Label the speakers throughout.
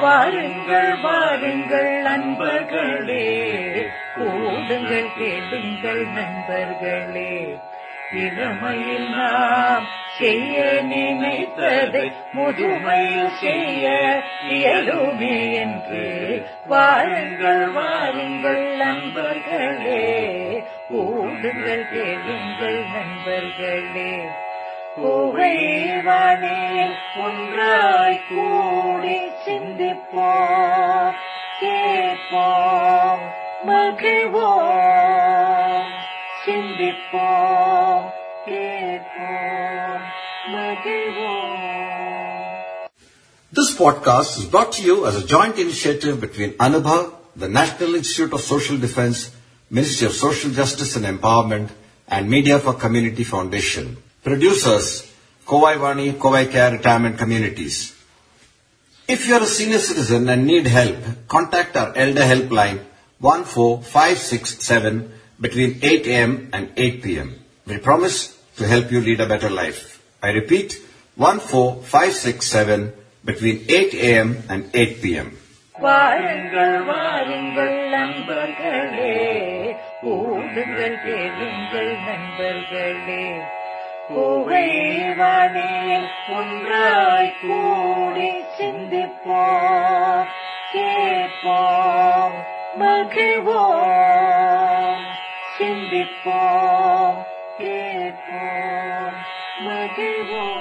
Speaker 1: வாருங்கள் வாருங்கள் நண்பர்களே. கூடுங்கள் கேளுங்கள் நண்பர்களே. இளமையில் நாம் செய்ய நினைத்ததை முதுமையில் செய்ய இயலுமே என்று. வாருங்கள் வாருங்கள் நண்பர்களே. கூடுங்கள் கேளுங்கள் நண்பர்களே. புகைவானே ஒன்றாய் கூடி சிந்திப்போம் கேட்போம் மகிழ்வோம் சிந்திப்போம் கேட்போம் மகிழ்வோம்
Speaker 2: This podcast is brought to you as a joint initiative between Anubha, the National Institute of Social Defense, Ministry of Social Justice and Empowerment, and Media for Community Foundation. Producers, Kovai Vani, Kovai Care Retirement Communities. If you are a senior citizen and need help, contact our Elder Helpline 14567 between 8 a.m. and 8 p.m. We promise to help you lead a better life. I repeat, 14567 between 8 a.m. and 8 p.m.
Speaker 1: வாருங்கள் வாருங்கள் நண்பர்களே கூடுங்கள் கேளுங்கள் நண்பர்களே புகைவானே ஒன்றாய் கூடி சிந்திப்போம். கேட்போம் மகிழ்வோம். சிந்திப்போம் கேட்போம் மகிழ்வோம்.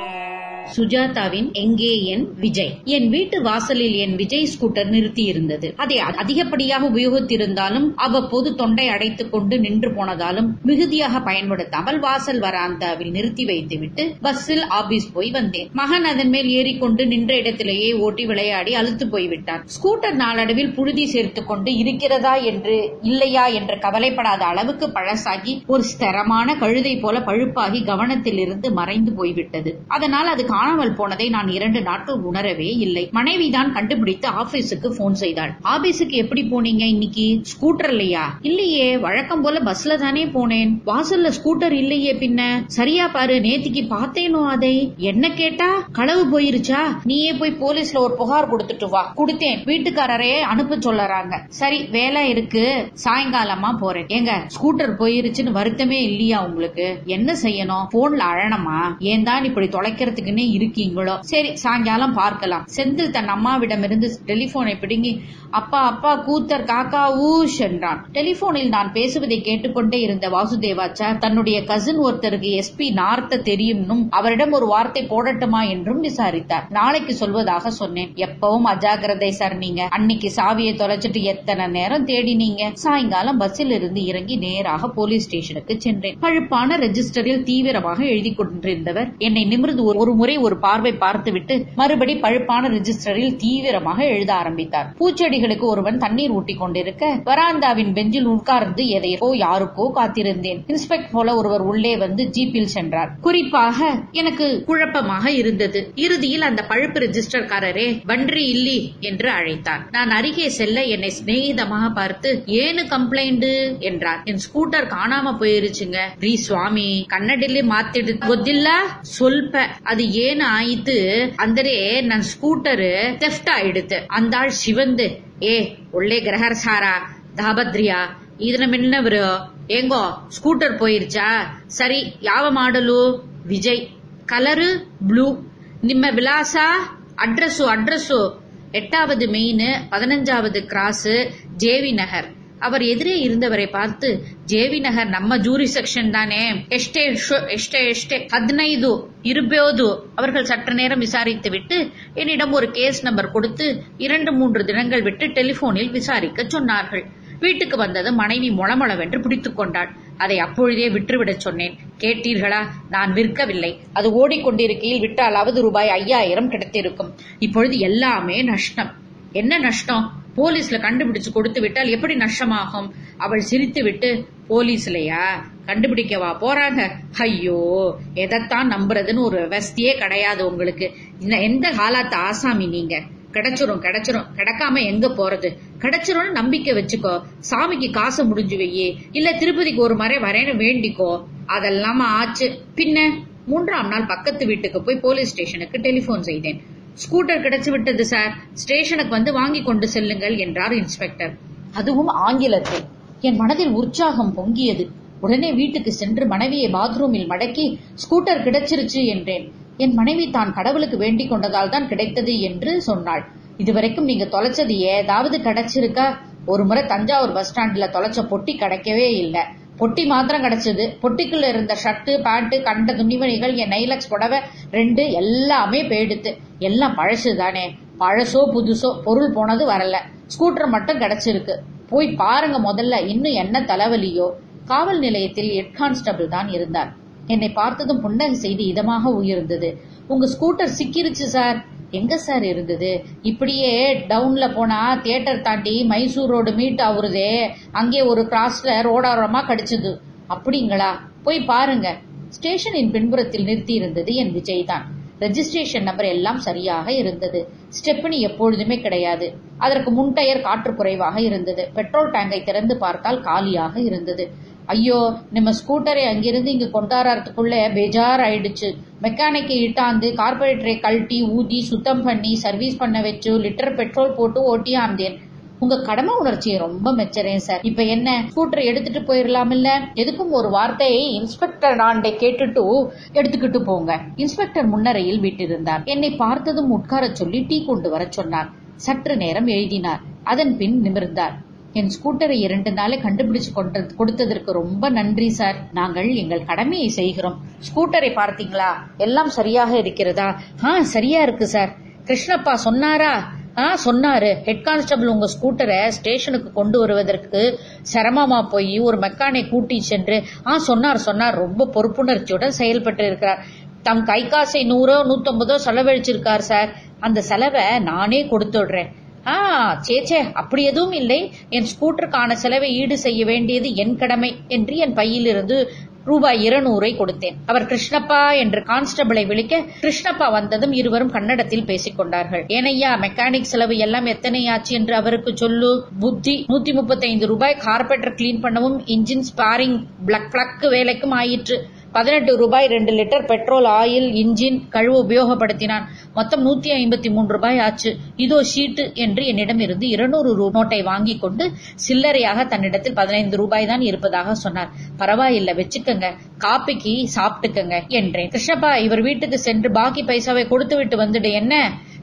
Speaker 3: சுஜாதாவின் எங்கே என் விஜய்? என் வீட்டு வாசலில் என் விஜய் ஸ்கூட்டர் நிறுத்தி இருந்தது அதை அதிகப்படியாக உபயோகித்திருந்தாலும் அவ்வப்போது தொண்டை அடைத்துக் கொண்டு நின்று போனதாலும் மிகுதியாக பயன்படுத்தாமல் வாசல் வராந்தாவில் நிறுத்தி வைத்துவிட்டு பஸ்ஸில் ஆபீஸ் போய் வந்தேன். மகன் அதன் மேல் ஏறிக்கொண்டு நின்ற இடத்திலேயே ஓட்டி விளையாடி அழுத்து போய்விட்டான். ஸ்கூட்டர் நாளடைவில் புழுதி சேர்த்துக் கொண்டு இருக்கிறதா என்று இல்லையா என்று கவலைப்படாத அளவுக்கு பழசாகி ஒரு ஸ்திரமான கழுதை போல பழுப்பாகி கவனத்தில் இருந்து மறைந்து போய்விட்டது. அதனால் அது காணாமல் போனதை நான் இரண்டு நாட்கள் உணரவே இல்லை. மனைவிதான் கண்டுபிடித்து ஆபீஸுக்கு போன் செய்தாள். ஆபீஸுக்கு எப்படி போனீங்க இன்னைக்கு? ஸ்கூட்டர் இல்லையா? இல்லையே வழக்கம் போல பஸ்ல தானே போனேன். வாசல்ல ஸ்கூட்டர் இல்லையே பின்ன. சரியா பாரு நேத்திக்கு பார்த்தேனோ அதை. என்ன கேட்டா? களவு போயிருச்சா? நீயே போய் போலீஸ்ல ஒரு புகார் கொடுத்துட்டு வா. கொடுத்தேன். வீட்டுக்காரரே அனுப்ப சொல்லறாங்க. சரி வேலை இருக்கு. சாயங்காலமா போறேன். ஏங்க ஸ்கூட்டர் போயிருச்சுன்னு வருத்தமே இல்லையா உங்களுக்கு? என்ன செய்யணும்? போன்ல அழணுமா? ஏன் தான் இப்படி தொலைக்கிறதுக்குன்னு இருக்கீங்களோ? சரி சாயங்காலம் பார்க்கலாம். செந்தில் தன் அம்மாவிடமிருந்து டெலிபோனை பிடுங்கி அப்பா அப்பா கூத்தர் காக்கா ஊஷ் என்றான். டெலிபோனில் நான் பேசுவதை கேட்டுக்கொண்டே இருந்த வாசுதேவாச்சார் தன்னுடைய கசின் ஒருத்தருக்கு எஸ்பி நார்த்த தெரியும்னும் அவரிடம் ஒரு வார்த்தை போடட்டுமா? என்றும் விசாரித்தார். நாளைக்கு சொல்வதாக சொன்னேன். எப்பவும் அஜாக்கிரதை சார் நீங்க. அன்னைக்கு சாவியை தொலைச்சிட்டு எத்தனை நேரம் தேடினீங்க சாயங்காலம் பஸ்ஸில் இருந்து இறங்கி நேராக போலீஸ் ஸ்டேஷனுக்கு சென்றேன். பழுப்பான ரெஜிஸ்டரில் தீவிரமாக எழுதி கொண்டிருந்தவர் என்னை நிமிர்ந்து ஒரு- ஒரு முறை ஒரு பார்வை பார்த்துவிட்டு மறுபடி பழுப்பான ரிஜிஸ்டரில் தீவிரமாக எழுத ஆரம்பித்தார். பூச்செடிகளுக்கு ஒருவன் தண்ணீர் ஊட்டிக் கொண்டிருக்க வராந்தாவின் பெஞ்சில் உட்கார்ந்து எதையோ யாருக்கோ காத்திருந்தேன். இன்ஸ்பெக்ட் போல ஒருவர் உள்ளே வந்து ஜீப்பில் சென்றார். குறிப்பாக எனக்கு குழப்பமாக இருந்தது. இறுதியில் அந்த பழுப்பு ரிஜிஸ்டர்காரரே வன்றி இல்லி என்று அழைத்தார். நான் அருகே செல்ல என்னை சிநேகிதமாக பார்த்து ஏனு கம்ப்ளைண்ட்? என்றார். என் ஸ்கூட்டர் காணாம போயிருச்சுங்க. ரீ சுவாமி கண்ணடில மாத்திடு கொதில்ல சொல்ப அது ஏன் ಆಯಿತು ಅಂದ್ರೆ ನನ್ ಸ್ಕೂಟರ್ ಥೆಫ್ಟ್ ಆಯಿಡುತ್ತೆ ಅಂದಾಳ್ ಶಿವಂದ್ ಏ ಒಳ್ಳೆ ಗ್ರಹರ ಸಾರ ದಾಬದ್ರಿಯಾ ಇದನ್ನ ಮಿನ್ನವರು ಹೆಂಗೋ ಸ್ಕೂಟರ್ போயிருச்சா ಸರಿ ಯಾವ ಮಾಡಲು ವಿಜಯ್ கலரு ப்ளூ ನಿಮ್ಮ ವಿಳಾಸ அட்ரஸு அட்ரஸு எட்டாவது மெயின் பதினஞ்சாவது கிராஸ் ஜேவி நகர் அவர் எதிரே இருந்தவரை பார்த்து ಜೆವಿ ನಗರ್ ನಮ್ಮ ಜೂರಿ செக்ஷன் தானே எஷ்டே ஷு- எஷ்டே எஷ்டே ಹದಿನೈದು இருபோது அவர்கள் சற்று நேரம் விசாரித்துவிட்டு என்னிடம் ஒரு கேஸ் நம்பர் கொடுத்து இரண்டு மூன்று தினங்கள் விட்டு டெலிபோனில் விசாரிக்க சொன்னார்கள் வீட்டுக்கு வந்தது மனைவி மொளமொளவென்று பிடித்துக் கொண்டாள் அதை அப்பொழுதே விற்றுவிடச் சொன்னேன் கேட்டீர்களா நான் விற்கவில்லை அது ஓடிக்கொண்டிருக்கையில் விட்டாலாவது ரூபாய் ஐயாயிரம் கிடைத்திருக்கும் இப்பொழுது எல்லாமே நஷ்டம் என்ன நஷ்டம் போலீஸ்ல கண்டுபிடிச்சு கொடுத்து விட்டால் எப்படி நஷ்டமாகும்? அவள் சிரித்துவிட்டு போலீஸ்லயா? கண்டுபிடிக்கவா? போறாங்க. ஐயோ எதைத்தான் நம்புறதுன்னு ஒரு வசதியே கிடையாது உங்களுக்கு. இந்த எந்த காலாத்து ஆசாமி நீங்க? கிடைச்சிரும் கிடைச்சிரும். கிடைக்காம எங்க போறது? கிடைச்சிரும்னு நம்பிக்கை வச்சுக்கோ. சாமிக்கு காசு முடிஞ்சு வையே. இல்ல திருப்பதிக்கு ஒரு முறை வரேன்னு வேண்டிக்கோ. அதெல்லாம ஆச்சு. பின்ன மூன்றாம் நாள் பக்கத்து வீட்டுக்கு போய் போலீஸ் ஸ்டேஷனுக்கு டெலிபோன் செய்தேன். ஸ்கூட்டர் கிடைச்சு விட்டது சார். ஸ்டேஷனுக்கு வந்து வாங்கி கொண்டு செல்லுங்கள் என்றார் இன்ஸ்பெக்டர். அதுவும் ஆங்கிலத்தில். என் மனதில் உற்சாகம் பொங்கியது. உடனே வீட்டுக்கு சென்று மனைவியை பாத்ரூமில் மடக்கி ஸ்கூட்டர் கிடைச்சிருச்சு என்றேன். என் மனைவி தான் கடவுளுக்கு வேண்டிக் கொண்டதால் தான் கிடைத்தது என்று சொன்னாள். இதுவரைக்கும் நீங்க தொலைச்சது ஏதாவது கிடைச்சிருக்கா? ஒரு முறை தஞ்சாவூர் பஸ் ஸ்டாண்ட்ல தொலைச்ச பொட்டி கிடைக்கவே இல்லை. பொட்டி மாத்திரம் கிடைச்சது. பொட்டிக்குள்ள இருந்த ஷர்ட்டு பேண்ட் கண்ட துணிமணிகள் என் நைலக்ஸ் புடவை ரெண்டு எல்லாமே போயிடுத்து. எல்லாம் பழசு தானே பழசோ புதுசோ பொருள் போனது வரல. ஸ்கூட்டர் மட்டும் கிடைச்சிருக்கு. போய் பாருங்க முதல்ல இன்னும் என்ன தலைவலியோ. காவல் நிலையத்தில் ஹெட் கான்ஸ்டபிள் தான் இருந்தார். என்னை பார்த்ததும் புன்னகை செய்து இதமாக உயர்ந்தது. உங்க ஸ்கூட்டர் சிக்கிருச்சு சார். எங்க சார் இருந்தது? இப்படியே டவுன்ல போனா தியேட்டர் தாண்டி மைசூர் ரோடு மீட் ஆகுறதே அங்கே ஒரு கிராஸ்ல ரோடாரமா கடிச்சது. அப்படிங்களா? போய் பாருங்க. ஸ்டேஷனின் பின்புறத்தில் நிறுத்தி இருந்தது என் விஜய் தான். ரெஜிஸ்ட்ரேஷன் நம்பர் எல்லாம் சரியாக இருந்தது. ஸ்டெப்னி எப்பொழுதுமே கிடையாது. அதற்கு முன் டயர் காற்று குறைவாக இருந்தது. பெட்ரோல் டேங்கை திறந்து பார்த்தால் காலியாக இருந்தது. ஐயோ நம்ம ஸ்கூட்டரை அங்கிருந்து இங்க கொண்டாடுறதுக்குள்ள பேஜார் ஆயிடுச்சு மெக்கானிக்கை இட்டாந்து கார்பரேட்டரை கழட்டி ஊதி சுத்தம் பண்ணி சர்வீஸ் பண்ண வச்சு லிட்டர் பெட்ரோல் போட்டு ஓட்டியாந்தேன். உங்க கடமை உணர்ச்சியை ரொம்ப மெச்சறேன் சார் இப்ப என்ன ஸ்கூட்டர் எடுத்துட்டு போயிடலாம் இல்ல எதுக்கும் ஒரு வார்த்தையை இன்ஸ்பெக்டர் ஆண்டை கேட்டுட்டு எடுத்துக்கிட்டு போங்க. இன்ஸ்பெக்டர் முன்னரையில் விட்டிருந்தார். என்னை பார்த்ததும் உட்கார சொல்லி டீ கொண்டு வர சொன்னார். சற்று நேரம் எழுதினார். அதன் பின் நிமிர்ந்தார். என் ஸ்கூட்டரை இரண்டு நாளை கண்டுபிடிச்சு கொடுத்ததற்கு ரொம்ப நன்றி சார் நாங்கள் எங்கள் கடமையை செய்கிறோம். ஸ்கூட்டரை பார்த்தீங்களா? எல்லாம் சரியாக இருக்கிறதா? ஆ சரியா இருக்கு சார் கிருஷ்ணப்பா சொன்னாரா? ஆ சொன்னாரு. ஹெட் கான்ஸ்டபிள் உங்க ஸ்கூட்டரை ஸ்டேஷனுக்கு கொண்டு வருவதற்கு சிரமமா போய் ஒரு மெக்கானை கூட்டி சென்று ஆ சொன்னார் சொன்னார். ரொம்ப பொறுப்புணர்ச்சியுடன் செயல்பட்டு இருக்கிறார் தம் கை காசை நூறோ நூத்தொன்பதோ செலவழிச்சிருக்கார் சார் அந்த செலவை நானே கொடுத்துடுறேன். ஆ சேச்சே அப்படி எதுவும் இல்லை. என் ஸ்கூட்டருக்கான செலவை ஈடு செய்ய வேண்டியது என் கடமை என்று என் பையிலிருந்து ரூபாய் இருநூறை கொடுத்தேன். அவர் கிருஷ்ணப்பா என்று கான்ஸ்டபிளை விழிக்க கிருஷ்ணப்பா வந்ததும் இருவரும் கன்னடத்தில் பேசிக் கொண்டார்கள். ஏனையா மெக்கானிக் செலவு எல்லாம் எத்தனை ஆச்சு என்று அவருக்கு சொல்லு புத்தி நூத்தி முப்பத்தி ஐந்து ரூபாய் கார்பெட்டர் கிளீன் பண்ணவும் இன்ஜின் ஸ்பாரிங் பிளக் பிளக் வேலைக்கும் ஆயிற்று. பதினெட்டு ரூபாய் ரெண்டு லிட்டர் பெட்ரோல் ஆயில் இன்ஜின் கழுவு உபயோகப்படுத்தினான். மொத்தம் நூத்தி ஐம்பத்தி மூன்று ரூபாய் ஆச்சு. இதோ ஷீட்டு என்று என்னிடம் இருந்து இருநூறு நோட்டை வாங்கி கொண்டு சில்லறையாக தன்னிடத்தில் பதினைந்து ரூபாய் தான் இருப்பதாக சொன்னார். பரவாயில்ல வச்சுக்கங்க. காப்பிக்கு சாப்பிட்டுக்கங்க என்றேன். கிருஷ்ணப்பா இவர் வீட்டுக்கு சென்று பாக்கி பைசாவை கொடுத்து விட்டு வந்துடு என்ன?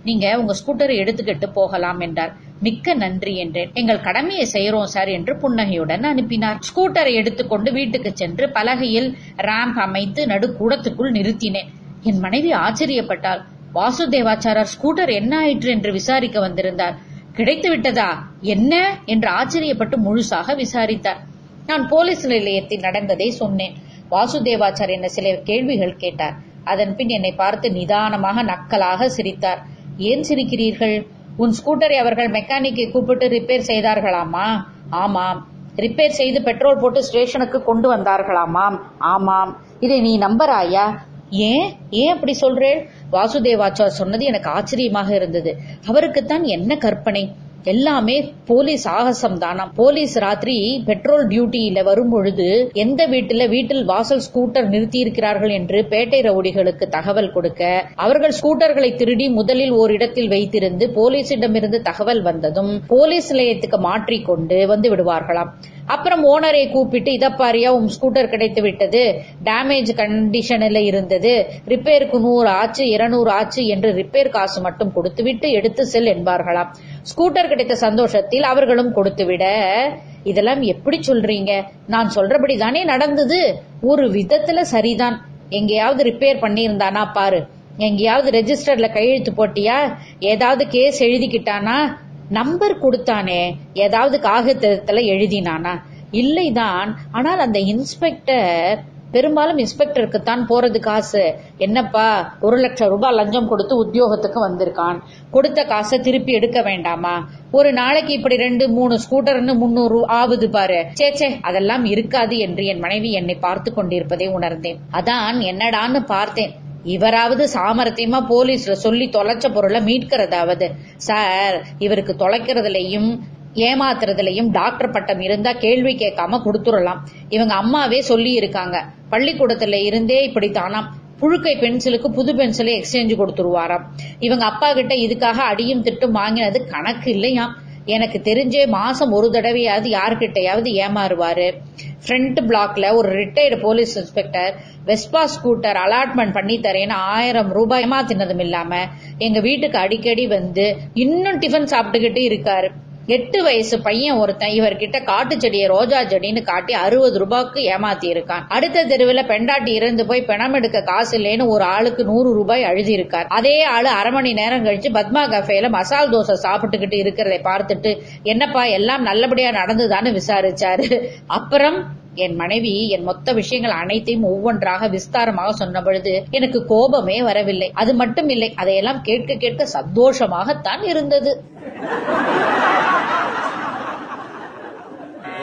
Speaker 3: நீங்க உங்க ஸ்கூட்டரை எடுத்துக்கிட்டு போகலாம் என்றார். மிக்க நன்றி என்றேன் எங்கள் கடமையை செய்கிறோம் சார் என்று புன்னகையுடன் அனுப்பினார். ஸ்கூட்டரை எடுத்துக்கொண்டு வீட்டுக்கு சென்று பலகையில் ரேம்ப் அமைத்து நடுக்கூடத்துக்குள் நிறுத்தினேன். என் மனைவி ஆச்சரியப்பட்டாள். வாசுதேவாச்சாரர் ஸ்கூட்டர் என்ன ஆயிற்று? என்று விசாரிக்க வந்திருந்தார். கிடைத்து விட்டதா? என்ன? என்று ஆச்சரியப்பட்டு முழுசாக விசாரித்தார். நான் போலீஸ் நிலையத்தில் நடந்ததை சொன்னேன். வாசுதேவாச்சார் என்ன சில கேள்விகள் கேட்டார். அதன் பின் என்னை பார்த்து நிதானமாக நக்கலாக சிரித்தார். ஏன் சிரிக்கிறீர்கள்? உன் ஸ்கூட்டரை அவர்கள் மெக்கானிக்கை கூப்பிட்டு ரிப்பேர் செய்தார்களாமா? ஆமாம். ரிப்பேர் செய்து பெட்ரோல் போட்டு ஸ்டேஷனுக்கு கொண்டு வந்தார்களாமாம் ஆமாம். இதை நீ நம்பராயா ஏன்? ஏன் அப்படி சொல்றேன் வாசுதேவாச்சார் சொன்னது எனக்கு ஆச்சரியமாக இருந்தது. அவருக்குத்தான் என்ன கற்பனை? எல்லாமே போலீஸ் ஆகசம் தானா போலீஸ் ராத்திரி பெட்ரோல் டியூட்டியில வரும் பொழுது எந்த வீட்டுல வீட்டில் வாசல் ஸ்கூட்டர் நிறுத்தி இருக்கிறார்கள் என்று பேட்டை ரவுடிகளுக்கு தகவல் கொடுக்க அவர்கள் ஸ்கூட்டர்களை திருடி முதலில் ஓரிடத்தில் வைத்திருந்து போலீசிடமிருந்து தகவல் வந்ததும் போலீஸ் நிலையத்துக்கு மாற்றிக்கொண்டு வந்து விடுவார்களாம். அப்புறம் ஓனரை கூப்பிட்டு இதப்பாரியா உன் ஸ்கூட்டர் கிடைத்து விட்டது. டேமேஜ் கண்டிஷனில் இருந்தது. ரிப்பேருக்கு நூறு ஆச்சு இருநூறு ஆச்சு என்று ரிப்பேர் காசு மட்டும் கொடுத்துவிட்டு எடுத்து செல் என்பார்களாம். ஸ்கூட்டர் கிடைத்த சந்தோஷத்தில் அவர்களும் கொடுத்துவிட இதெல்லாம் எப்படி சொல்றீங்க? நான் சொல்றபடி தானே நடந்தது. ஒரு விதத்துல சரிதான். எங்கேயாவது ரிப்பேர் பண்ணியிருந்தானா பாரு. எங்கேயாவது ரெஜிஸ்டர்ல கையெழுத்து போட்டியா? ஏதாவது கேஸ் எழுதிக்கிட்டானா? நம்பர் கொடுத்தானே ஏதாவது காகிதத்துல எழுதினானா? இல்லைதான். ஆனால் அந்த இன்ஸ்பெக்டர் பெரும்பாலும் இன்ஸ்பெக்டருக்கு தான் போறது காசு. என்னப்பா ஒரு லட்சம் ரூபாய் லஞ்சம் கொடுத்து உத்தியோகத்துக்கு வந்திருக்கான். கொடுத்த காசை திருப்பி எடுக்க வேண்டாமா? ஒரு நாளைக்கு இப்படி ரெண்டு மூணு ஸ்கூட்டர்னு முன்னூறு ஆகுது பாரு. சேச்சே அதெல்லாம் இருக்காது என்று என் மனைவி என்னை பார்த்து கொண்டிருப்பதை உணர்ந்தேன். அதான் என்னடான்னு பார்த்தேன். இவராவது சாமர்த்தியமா போலீஸ்ல சொல்லி தொலைச்ச பொருளை மீட்கிறதாவது? சார் இவருக்கு தொலைக்கிறதுலயும் ஏமாத்துறதுலயும் டாக்டர் பட்டம் இருந்தா கேள்வி கேட்காம கொடுத்துடலாம். இவங்க அம்மாவே சொல்லி இருக்காங்க பள்ளிக்கூடத்துல இருந்தே இப்படி தானாம் புழுக்கை பென்சிலுக்கு புது பென்சிலை எக்ஸ்சேஞ்சு கொடுத்துருவாராம். இவங்க அப்பா கிட்ட இதுக்காக அடியும் திட்டும் வாங்கினது கணக்கு இல்லையாம். எனக்கு தெரிஞ்சே மாசம் ஒரு தடவையாவது யார்கிட்டையாவது ஏமாறுவாரு. ஃப்ரண்ட் பிளாக்ல ஒரு retired police inspector Vespa scooter allotment பண்ணி தரேன்னு ஆயிரம் ரூபாய் ஏமாத்தினதும் இல்லாம எங்க வீட்டுக்கு அடிக்கடி வந்து இன்னும் டிஃபன் சாப்பிட்டுக்கிட்டு இருக்காரு. எட்டு வயசு பையன் ஒருத்தன் இவர்கிட்ட காட்டு செடியை ரோஜா செடின்னு காட்டி அறுபது ரூபாய்க்கு ஏமாத்தி இருக்கான் அடுத்த தெருவில் பெண்டாட்டி இறந்து போய் பிணம் எடுக்க காசு இல்லைன்னு ஒரு ஆளுக்கு நூறு ரூபாய் அழுதி இருக்கார் அதே ஆளு அரை மணி நேரம் கழிச்சு பத்மா கஃபேல மசால் தோசை சாப்பிட்டுக்கிட்டு இருக்கிறதை பார்த்துட்டு என்னப்பா எல்லாம் நல்லபடியா நடந்துதான்னு விசாரிச்சாரு. அப்புறம் என் மனைவி என் மொத்த விஷயங்கள் அனைத்தையும் ஒவ்வொன்றாக விஸ்தாரமாக சொன்ன பொழுது எனக்கு கோபமே வரவில்லை. அது மட்டும் இல்லை அதையெல்லாம் கேட்க கேட்க சந்தோஷமாகத்தான் இருந்தது.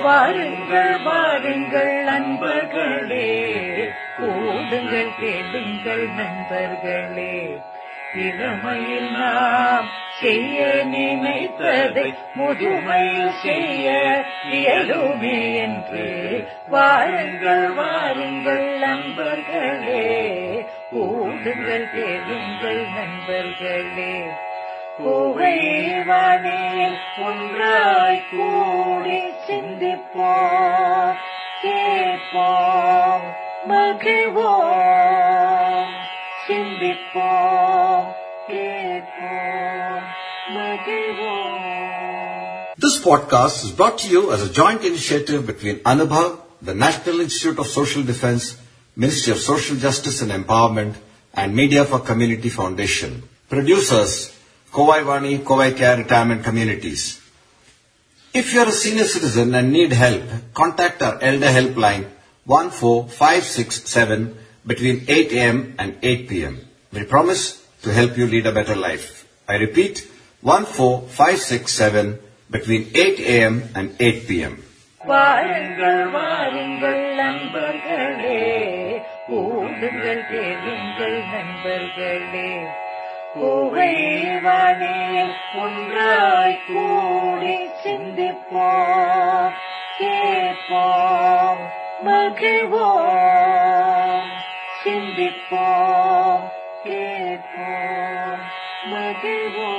Speaker 1: வாருங்கள் வாருங்கள் நண்பர்களே. கூடுங்கள் கேளுங்கள் நண்பர்களே. இளமையில் நாம் செய்ய நினைத்ததை முதுமையில் செய்ய இயலுமே என்று. வாருங்கள் வாருங்கள் நண்பர்களே. கூடுங்கள் கேளுங்கள் நண்பர்களே. புகைவானே ஒன்றாய் கூடி சிந்திப்போம் கேட்போம் மகிழ்வோம் சிந்திப்போம் கேட்போம் மகிழ்வோம்
Speaker 2: This podcast is brought to you as a joint initiative between Anubhav, the National Institute of Social Defense, Ministry of Social Justice and Empowerment, and Media for Community Foundation. Producers, Kovai Vani, Kovai Care Retirement Communities. If you are a senior citizen and need help, contact our Elder Helpline 14567 between 8 a.m. and 8 p.m. We promise to help you lead a better life. I repeat, 14567 between 8 a.m. and 8 p.m.
Speaker 1: வாருங்கள் வாருங்கள் நண்பர்களே கூடுங்கள் கேளுங்கள் நண்பர்களே புகைவானே ஒன்றாய் கூடி சிந்திப்போம். கேட்போம் மகிழ்வோம். சிந்திப்போம் கேட்போம் மகிழ்வோம்.